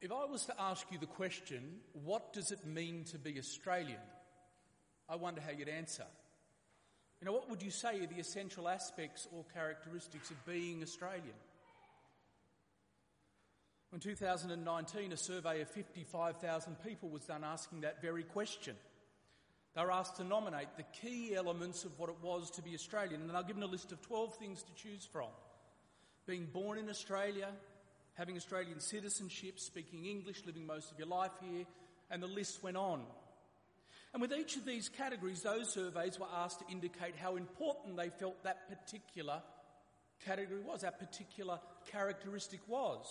If I was to ask you the question, what does it mean to be Australian? I wonder how you'd answer. You know, what would you say are the essential aspects or characteristics of being Australian? In 2019, a survey of 55,000 people was done asking that very question. They were asked to nominate the key elements of what it was to be Australian, and they're given a list of 12 things to choose from. Being born in Australia, having Australian citizenship, speaking English, living most of your life here, and the list went on. And with each of these categories, those surveys were asked to indicate how important they felt that particular category was, that particular characteristic was.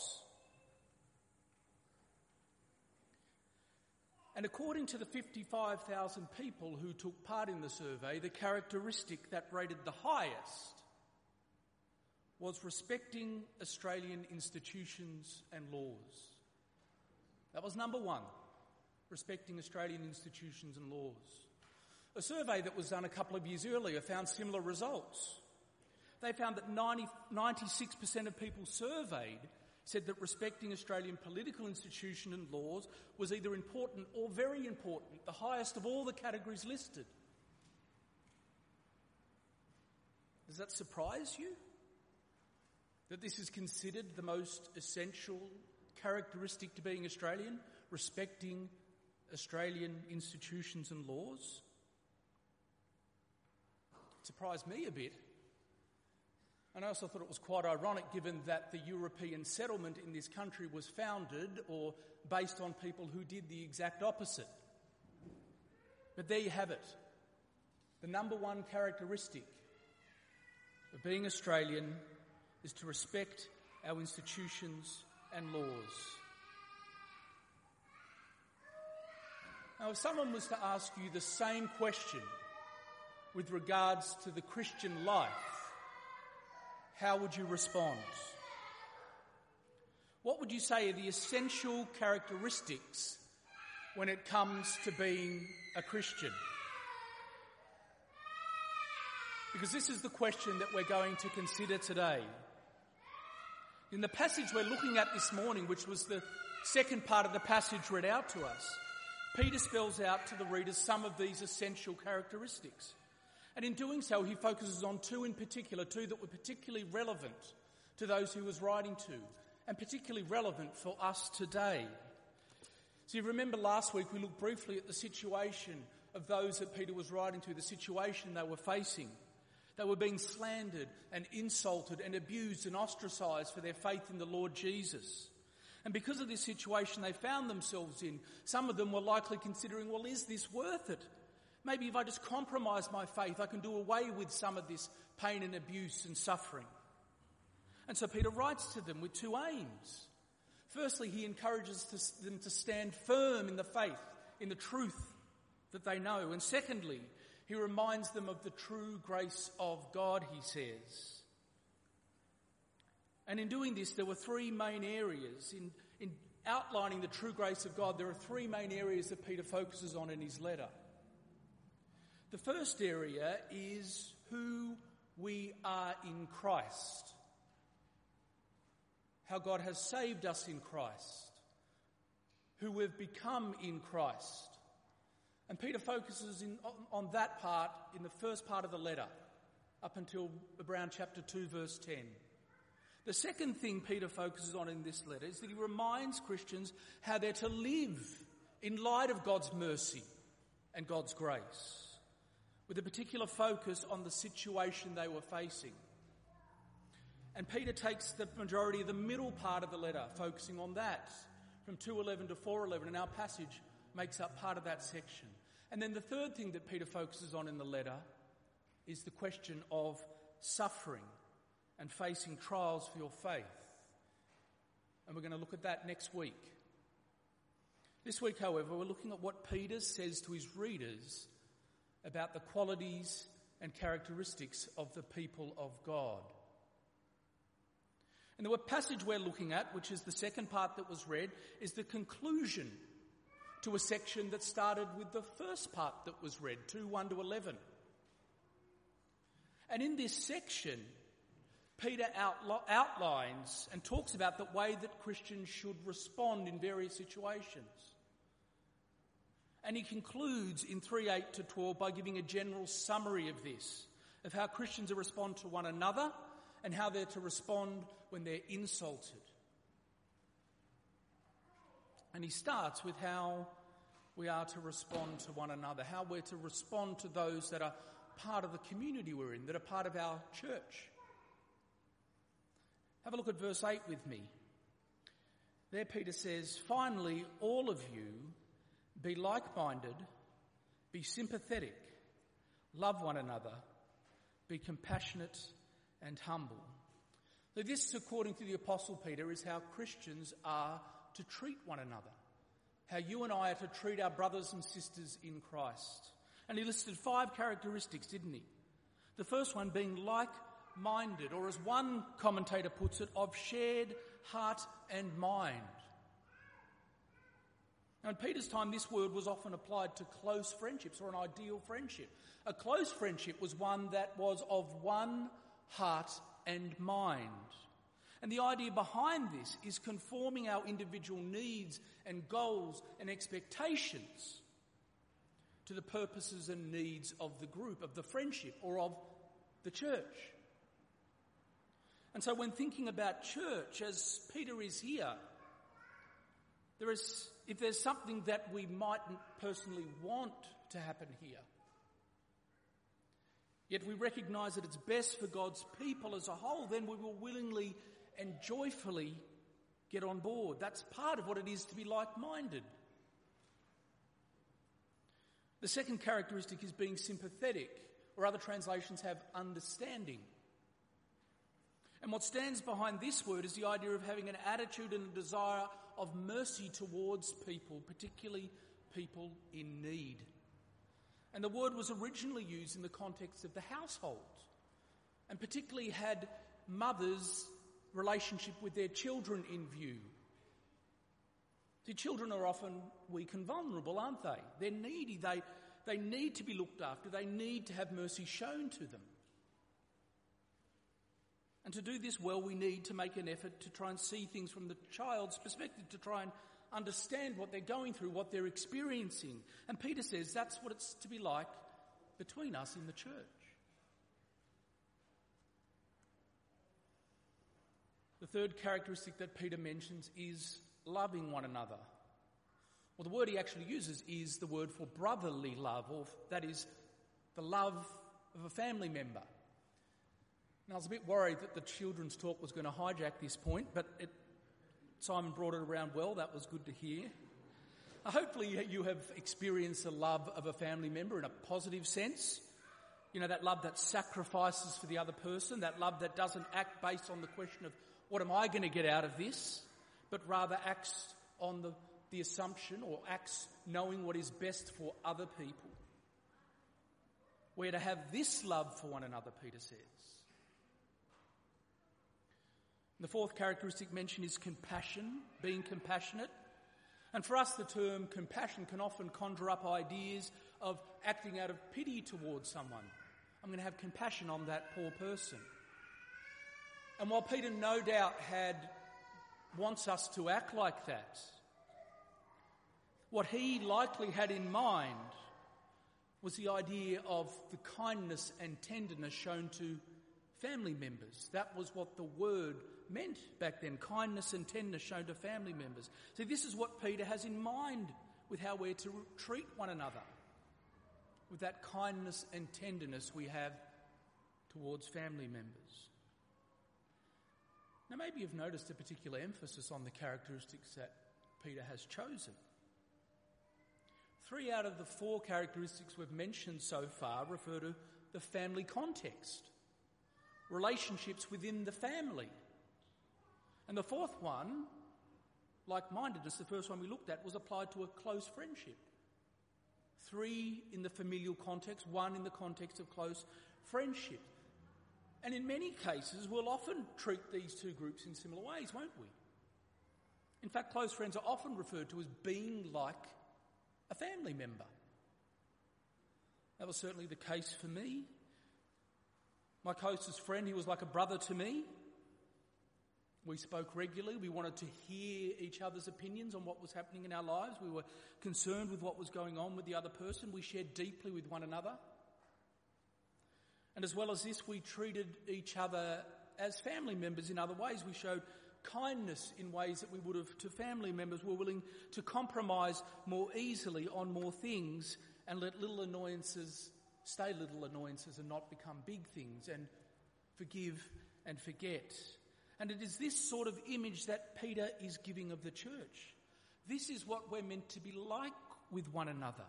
And according to the 55,000 people who took part in the survey, the characteristic that rated the highest was respecting Australian institutions and laws. That was number one, respecting Australian institutions and laws. A survey that was done a couple of years earlier found similar results. They found that 90, 96% of people surveyed said that respecting Australian political institution and laws was either important or very important, the highest of all the categories listed. Does that surprise you? That this is considered the most essential characteristic to being Australian, respecting Australian institutions and laws? It surprised me a bit. And I also thought it was quite ironic given that the European settlement in this country was founded or based on people who did the exact opposite. But there you have it. The number one characteristic of being Australian is to respect our institutions and laws. Now, if someone was to ask you the same question with regards to the Christian life, how would you respond? What would you say are the essential characteristics when it comes to being a Christian? Because this is the question that we're going to consider today. In the passage we're looking at this morning, which was the second part of the passage read out to us, Peter spells out to the readers some of these essential characteristics. And in doing so, he focuses on two in particular, two that were particularly relevant to those he was writing to, and particularly relevant for us today. So you remember last week we looked briefly at the situation of those that Peter was writing to, the situation they were facing. They were being slandered and insulted and abused and ostracized for their faith in the Lord Jesus. And because of this situation they found themselves in, some of them were likely considering, well, is this worth it? Maybe if I just compromise my faith, I can do away with some of this pain and abuse and suffering. And so Peter writes to them with two aims. Firstly, he encourages them to stand firm in the faith, in the truth that they know. And secondly, he reminds them of the true grace of God, he says. And in doing this, there were three main areas. In, in outlining the true grace of God, there are three main areas that Peter focuses on in his letter. The first area is who we are in Christ. How God has saved us in Christ. Who we've become in Christ. And Peter focuses in, on, on that part in the first part of the letter, up until around chapter 2, verse 10. The second thing Peter focuses on in this letter is that he reminds Christians how they're to live in light of God's mercy and God's grace with a particular focus on the situation they were facing. And Peter takes the majority of the middle part of the letter, focusing on that, from 2.11 to 4.11, and our passage makes up part of that section. And then the third thing that Peter focuses on in the letter is the question of suffering and facing trials for your faith. And we're going to look at that next week. This week, however, we're looking at what Peter says to his readers about the qualities and characteristics of the people of God. And the passage we're looking at, which is the second part that was read, is the conclusion to a section that started with the first part that was read, 2 1 to 11. And in this section, Peter outlines and talks about the way that Christians should respond in various situations. And he concludes in 3 8 to 12 by giving a general summary of this, of how Christians are respond to one another and how they're to respond when they're insulted. And he starts with how we are to respond to one another, how we're to respond to those that are part of the community we're in, that are part of our church. Have a look at verse 8 with me. There, Peter says, Finally, all of you be like minded, be sympathetic, love one another, be compassionate and humble. So, this, according to the Apostle Peter, is how Christians are to treat one another, how you and I are to treat our brothers and sisters in Christ. And he listed five characteristics, didn't he? The first one being like minded, or as one commentator puts it, of shared heart and mind. Now, in Peter's time, this word was often applied to close friendships or an ideal friendship. A close friendship was one that was of one heart and mind. And the idea behind this is conforming our individual needs and goals and expectations to the purposes and needs of the group, of the friendship, or of the church. And so, when thinking about church, as Peter is here, there is, if there's something that we mightn't personally want to happen here, yet we recognise that it's best for God's people as a whole, then we will willingly and joyfully get on board. That's part of what it is to be like minded. The second characteristic is being sympathetic, or other translations have understanding. And what stands behind this word is the idea of having an attitude and a desire of mercy towards people, particularly people in need. And the word was originally used in the context of the household, and particularly had mothers relationship with their children in view. The children are often weak and vulnerable, aren't they? They're needy. They, they need to be looked after. They need to have mercy shown to them. And to do this well, we need to make an effort to try and see things from the child's perspective, to try and understand what they're going through, what they're experiencing. And Peter says that's what it's to be like between us in the church. The third characteristic that Peter mentions is loving one another. Well, the word he actually uses is the word for brotherly love, or that is the love of a family member. Now, I was a bit worried that the children's talk was going to hijack this point, but it, Simon brought it around well. That was good to hear. Hopefully, you have experienced the love of a family member in a positive sense. You know, that love that sacrifices for the other person, that love that doesn't act based on the question of what am I going to get out of this, but rather acts on the, the assumption or acts knowing what is best for other people. We're to have this love for one another, Peter says. The fourth characteristic mentioned is compassion, being compassionate. And for us, the term compassion can often conjure up ideas of acting out of pity towards someone. I'm going to have compassion on that poor person. And while Peter no doubt had wants us to act like that, what he likely had in mind was the idea of the kindness and tenderness shown to family members. That was what the word meant back then kindness and tenderness shown to family members. See, this is what Peter has in mind with how we're to treat one another, with that kindness and tenderness we have towards family members. Now, maybe you've noticed a particular emphasis on the characteristics that Peter has chosen. Three out of the four characteristics we've mentioned so far refer to the family context, relationships within the family. And the fourth one, like mindedness, the first one we looked at, was applied to a close friendship. Three in the familial context, one in the context of close friendship. And in many cases, we'll often treat these two groups in similar ways, won't we? In fact, close friends are often referred to as being like a family member. That was certainly the case for me. My closest friend, he was like a brother to me. We spoke regularly. We wanted to hear each other's opinions on what was happening in our lives. We were concerned with what was going on with the other person. We shared deeply with one another. And as well as this, we treated each other as family members in other ways. We showed kindness in ways that we would have to family members. We were willing to compromise more easily on more things and let little annoyances stay little annoyances and not become big things and forgive and forget. And it is this sort of image that Peter is giving of the church. This is what we're meant to be like with one another.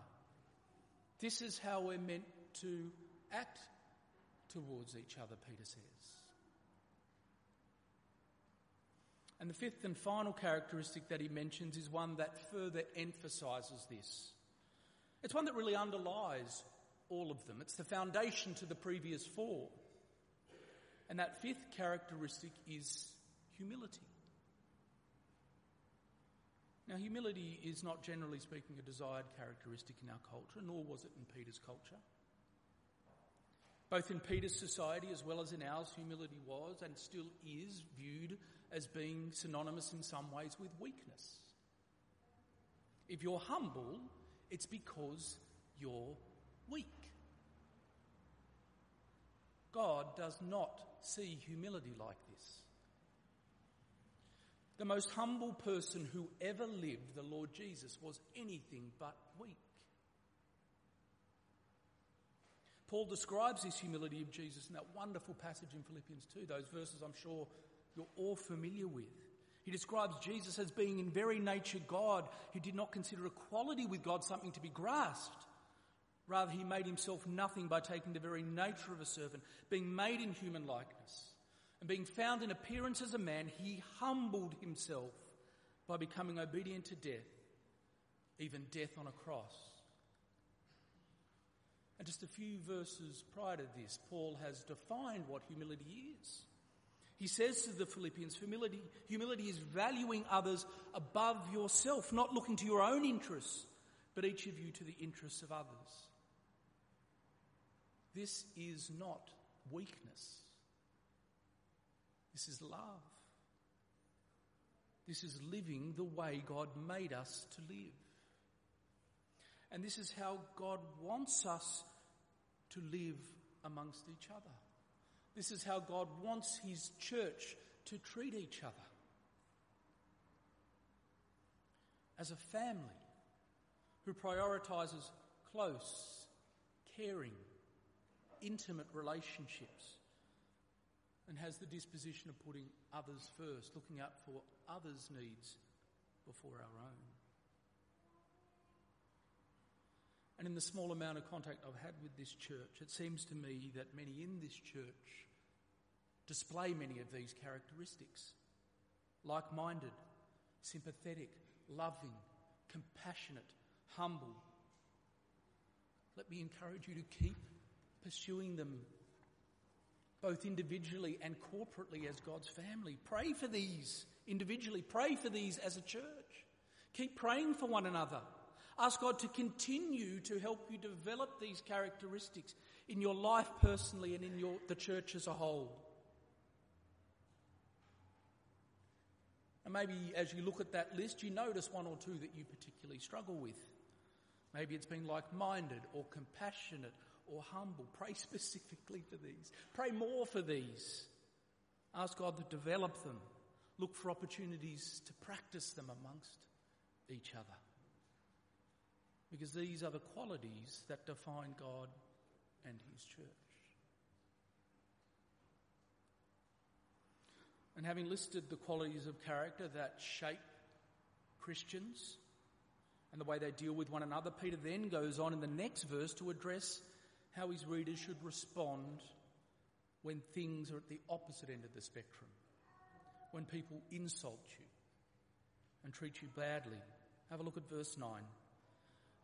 This is how we're meant to act towards each other, Peter says. And the fifth and final characteristic that he mentions is one that further emphasises this. It's one that really underlies all of them. It's the foundation to the previous four. And that fifth characteristic is humility. Now, humility is not generally speaking a desired characteristic in our culture, nor was it in Peter's culture. Both in Peter's society as well as in ours, humility was and still is viewed as being synonymous in some ways with weakness. If you're humble, it's because you're weak. God does not see humility like this. The most humble person who ever lived, the Lord Jesus, was anything but weak. Paul describes this humility of Jesus in that wonderful passage in Philippians 2, those verses I'm sure you're all familiar with. He describes Jesus as being in very nature God, who did not consider equality with God something to be grasped. Rather, he made himself nothing by taking the very nature of a servant, being made in human likeness. And being found in appearance as a man, he humbled himself by becoming obedient to death, even death on a cross. And just a few verses prior to this, Paul has defined what humility is. He says to the Philippians, humility, humility is valuing others above yourself, not looking to your own interests, but each of you to the interests of others. This is not weakness. This is love. This is living the way God made us to live. And this is how God wants us to live amongst each other. This is how God wants His church to treat each other. As a family who prioritises close, caring, intimate relationships and has the disposition of putting others first, looking out for others' needs before our own. And in the small amount of contact I've had with this church, it seems to me that many in this church display many of these characteristics like minded, sympathetic, loving, compassionate, humble. Let me encourage you to keep pursuing them both individually and corporately as God's family. Pray for these individually. Pray for these as a church. Keep praying for one another. Ask God to continue to help you develop these characteristics in your life personally and in your, the church as a whole. And maybe as you look at that list, you notice one or two that you particularly struggle with. Maybe it's being like minded or compassionate or humble. Pray specifically for these. Pray more for these. Ask God to develop them. Look for opportunities to practice them amongst each other. Because these are the qualities that define God and His church. And having listed the qualities of character that shape Christians and the way they deal with one another, Peter then goes on in the next verse to address how his readers should respond when things are at the opposite end of the spectrum. When people insult you and treat you badly. Have a look at verse 9.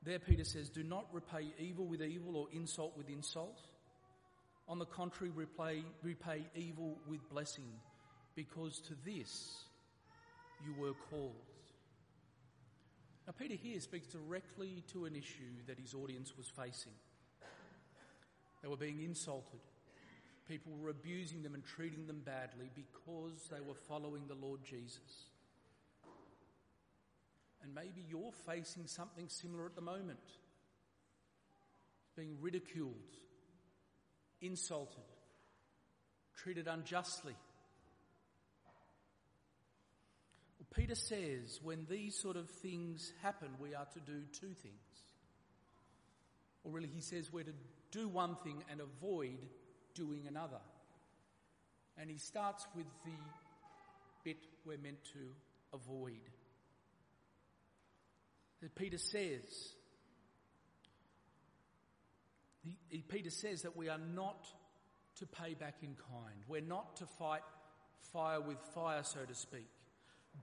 There, Peter says, Do not repay evil with evil or insult with insult. On the contrary, repay, repay evil with blessing, because to this you were called. Now, Peter here speaks directly to an issue that his audience was facing. They were being insulted. People were abusing them and treating them badly because they were following the Lord Jesus. And maybe you're facing something similar at the moment. Being ridiculed, insulted, treated unjustly. Well, Peter says when these sort of things happen, we are to do two things. Or really, he says we're to do one thing and avoid doing another. And he starts with the bit we're meant to avoid. That Peter says, he, he, Peter says that we are not to pay back in kind. We're not to fight fire with fire, so to speak.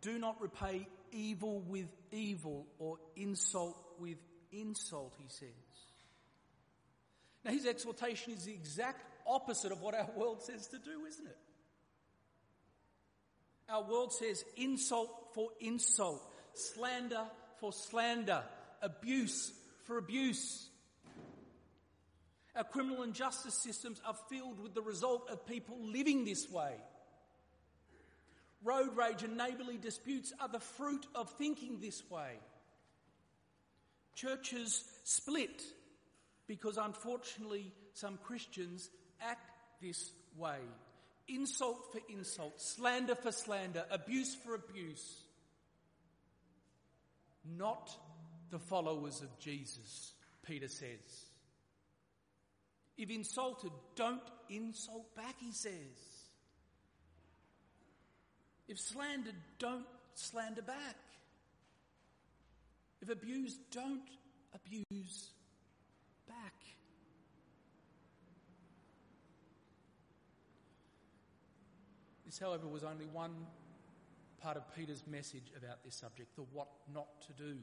Do not repay evil with evil or insult with insult, he says. Now, his exhortation is the exact opposite of what our world says to do, isn't it? Our world says insult for insult, slander for slander, abuse for abuse. Our criminal and justice systems are filled with the result of people living this way. Road rage and neighbourly disputes are the fruit of thinking this way. Churches split because unfortunately some Christians act this way. Insult for insult, slander for slander, abuse for abuse. Not the followers of Jesus, Peter says. If insulted, don't insult back, he says. If slandered, don't slander back. If abused, don't abuse back. This, however, was only one part of Peter's message about this subject, the what not to do.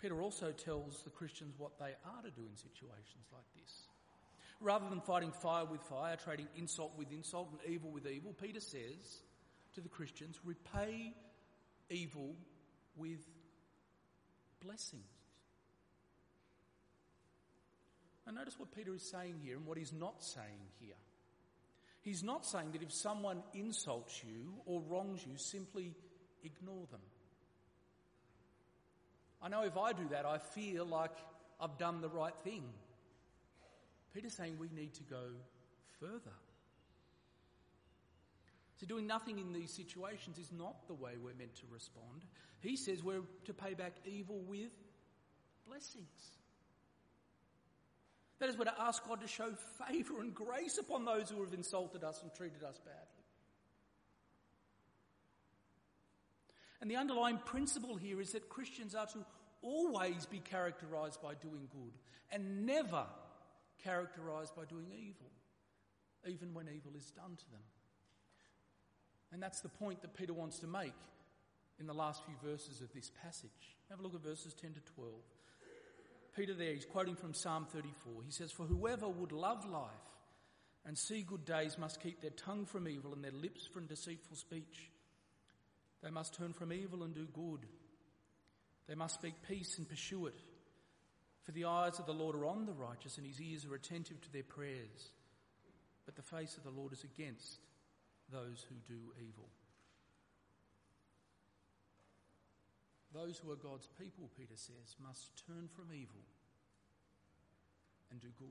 Peter also tells the Christians what they are to do in situations like this. Rather than fighting fire with fire, trading insult with insult and evil with evil, Peter says to the Christians, repay evil with blessings. Now, notice what Peter is saying here and what he's not saying here. He's not saying that if someone insults you or wrongs you, simply ignore them. I know if I do that, I feel like I've done the right thing. Peter's saying we need to go further. So, doing nothing in these situations is not the way we're meant to respond. He says we're to pay back evil with blessings. That is, we're to ask God to show favour and grace upon those who have insulted us and treated us badly. And the underlying principle here is that Christians are to always be characterised by doing good and never characterised by doing evil, even when evil is done to them. And that's the point that Peter wants to make in the last few verses of this passage. Have a look at verses 10 to 12. Peter there, he's quoting from Psalm 34. He says, For whoever would love life and see good days must keep their tongue from evil and their lips from deceitful speech. They must turn from evil and do good. They must speak peace and pursue it. For the eyes of the Lord are on the righteous and his ears are attentive to their prayers. But the face of the Lord is against those who do evil. Those who are God's people, Peter says, must turn from evil and do good.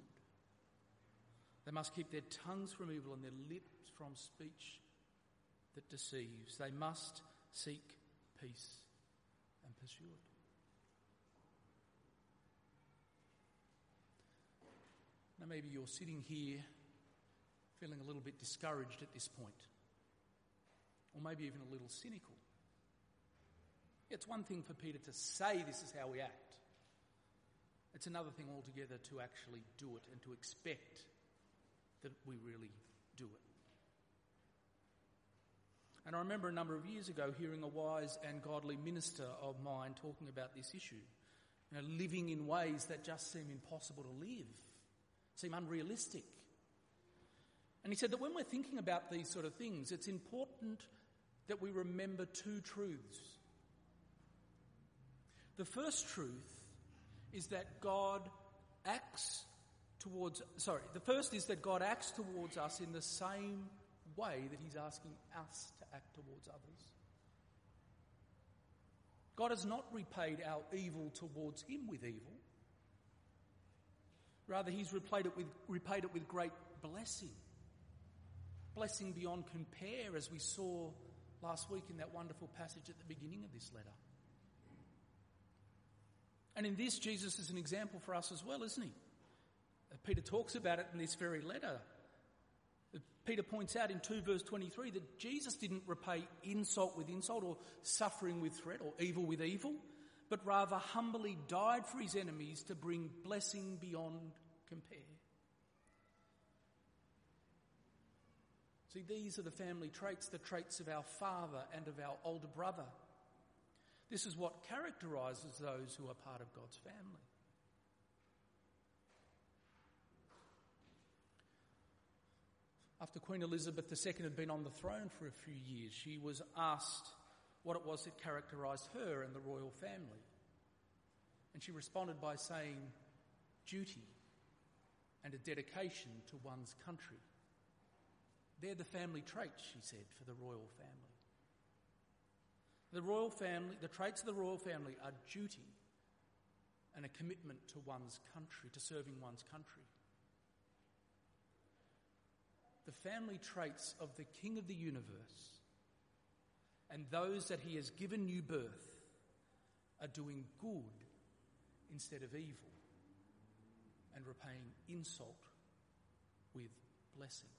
They must keep their tongues from evil and their lips from speech that deceives. They must seek peace and pursue it. Now, maybe you're sitting here feeling a little bit discouraged at this point, or maybe even a little cynical. It's one thing for Peter to say this is how we act. It's another thing altogether to actually do it and to expect that we really do it. And I remember a number of years ago hearing a wise and godly minister of mine talking about this issue. You know, living in ways that just seem impossible to live, seem unrealistic. And he said that when we're thinking about these sort of things, it's important that we remember two truths. The first truth is that God acts towards, sorry, the first is that God acts towards us in the same way that He's asking us to act towards others. God has not repaid our evil towards Him with evil. Rather, He's repaid it with, repaid it with great blessing. Blessing beyond compare, as we saw last week in that wonderful passage at the beginning of this letter. And in this, Jesus is an example for us as well, isn't he? Uh, Peter talks about it in this very letter. Uh, Peter points out in 2 verse 23 that Jesus didn't repay insult with insult or suffering with threat or evil with evil, but rather humbly died for his enemies to bring blessing beyond compare. See, these are the family traits, the traits of our father and of our older brother. This is what characterises those who are part of God's family. After Queen Elizabeth II had been on the throne for a few years, she was asked what it was that characterised her and the royal family. And she responded by saying, duty and a dedication to one's country. They're the family traits, she said, for the royal family. The royal family, the traits of the royal family are duty and a commitment to one's country, to serving one's country. The family traits of the King of the universe and those that he has given new birth are doing good instead of evil and repaying insult with blessing.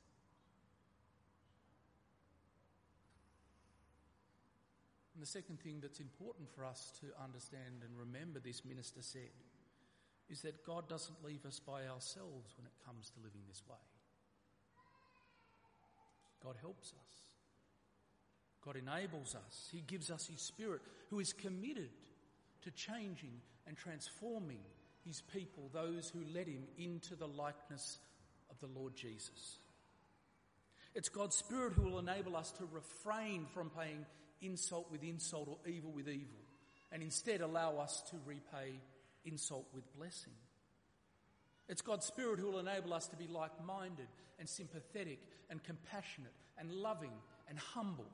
And the second thing that's important for us to understand and remember, this minister said, is that God doesn't leave us by ourselves when it comes to living this way. God helps us. God enables us. He gives us His Spirit, who is committed to changing and transforming His people, those who led Him into the likeness of the Lord Jesus. It's God's Spirit who will enable us to refrain from paying insult with insult or evil with evil, and instead allow us to repay insult with blessing. It's God's Spirit who will enable us to be like minded and sympathetic and compassionate and loving and humble.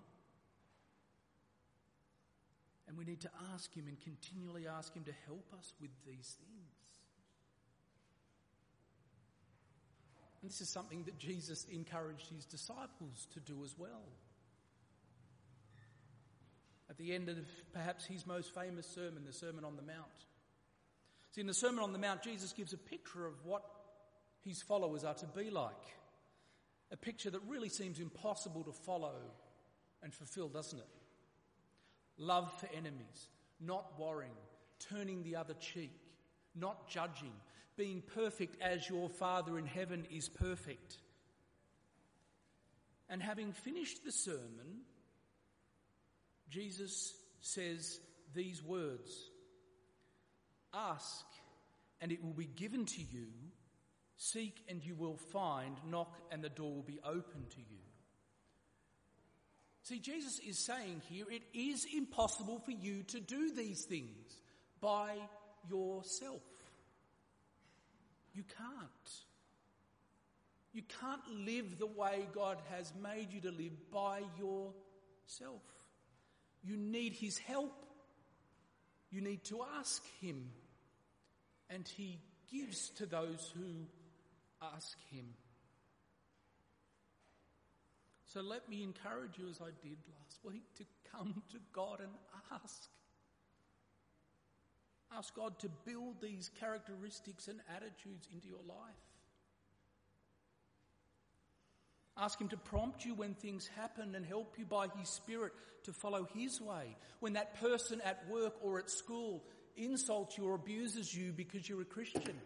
And we need to ask Him and continually ask Him to help us with these things. And this is something that Jesus encouraged His disciples to do as well at the end of perhaps his most famous sermon, the Sermon on the Mount. See, in the Sermon on the Mount, Jesus gives a picture of what his followers are to be like. A picture that really seems impossible to follow and fulfill, doesn't it? Love for enemies, not worrying, turning the other cheek, not judging, being perfect as your Father in heaven is perfect. And having finished the sermon, Jesus says these words Ask, and it will be given to you. Seek, and you will find. Knock, and the door will be open to you. See, Jesus is saying here it is impossible for you to do these things by yourself. You can't. You can't live the way God has made you to live by yourself. You need His help. You need to ask Him. And He gives to those who ask Him. So let me encourage you, as I did last week, to come to God and ask. Ask God to build these characteristics and attitudes into your life. Ask Him to prompt you when things happen and help you by His Spirit to follow His way. When that person at work or at school insults you or abuses you because you're a Christian.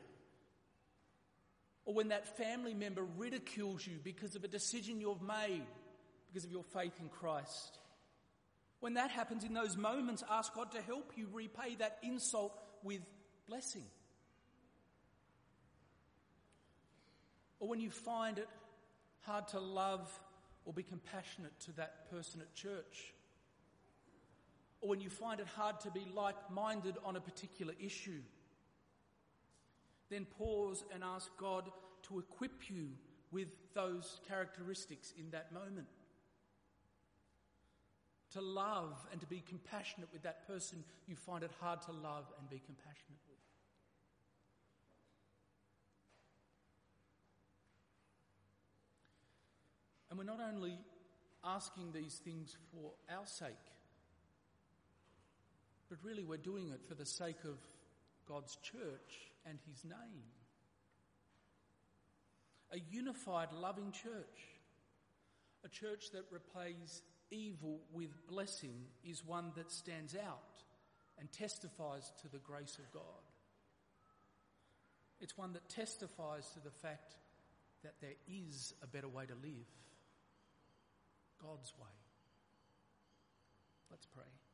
Or when that family member ridicules you because of a decision you've made because of your faith in Christ. When that happens in those moments, ask God to help you repay that insult with blessing. Or when you find it hard to love or be compassionate to that person at church. Or when you find it hard to be like minded on a particular issue. Then pause and ask God to equip you with those characteristics in that moment. To love and to be compassionate with that person you find it hard to love and be compassionate with. And we're not only asking these things for our sake, but really we're doing it for the sake of God's church and His name. A unified, loving church. A church that replays evil with blessing is one that stands out and testifies to the grace of God. It's one that testifies to the fact that there is a better way to live God's way. Let's pray.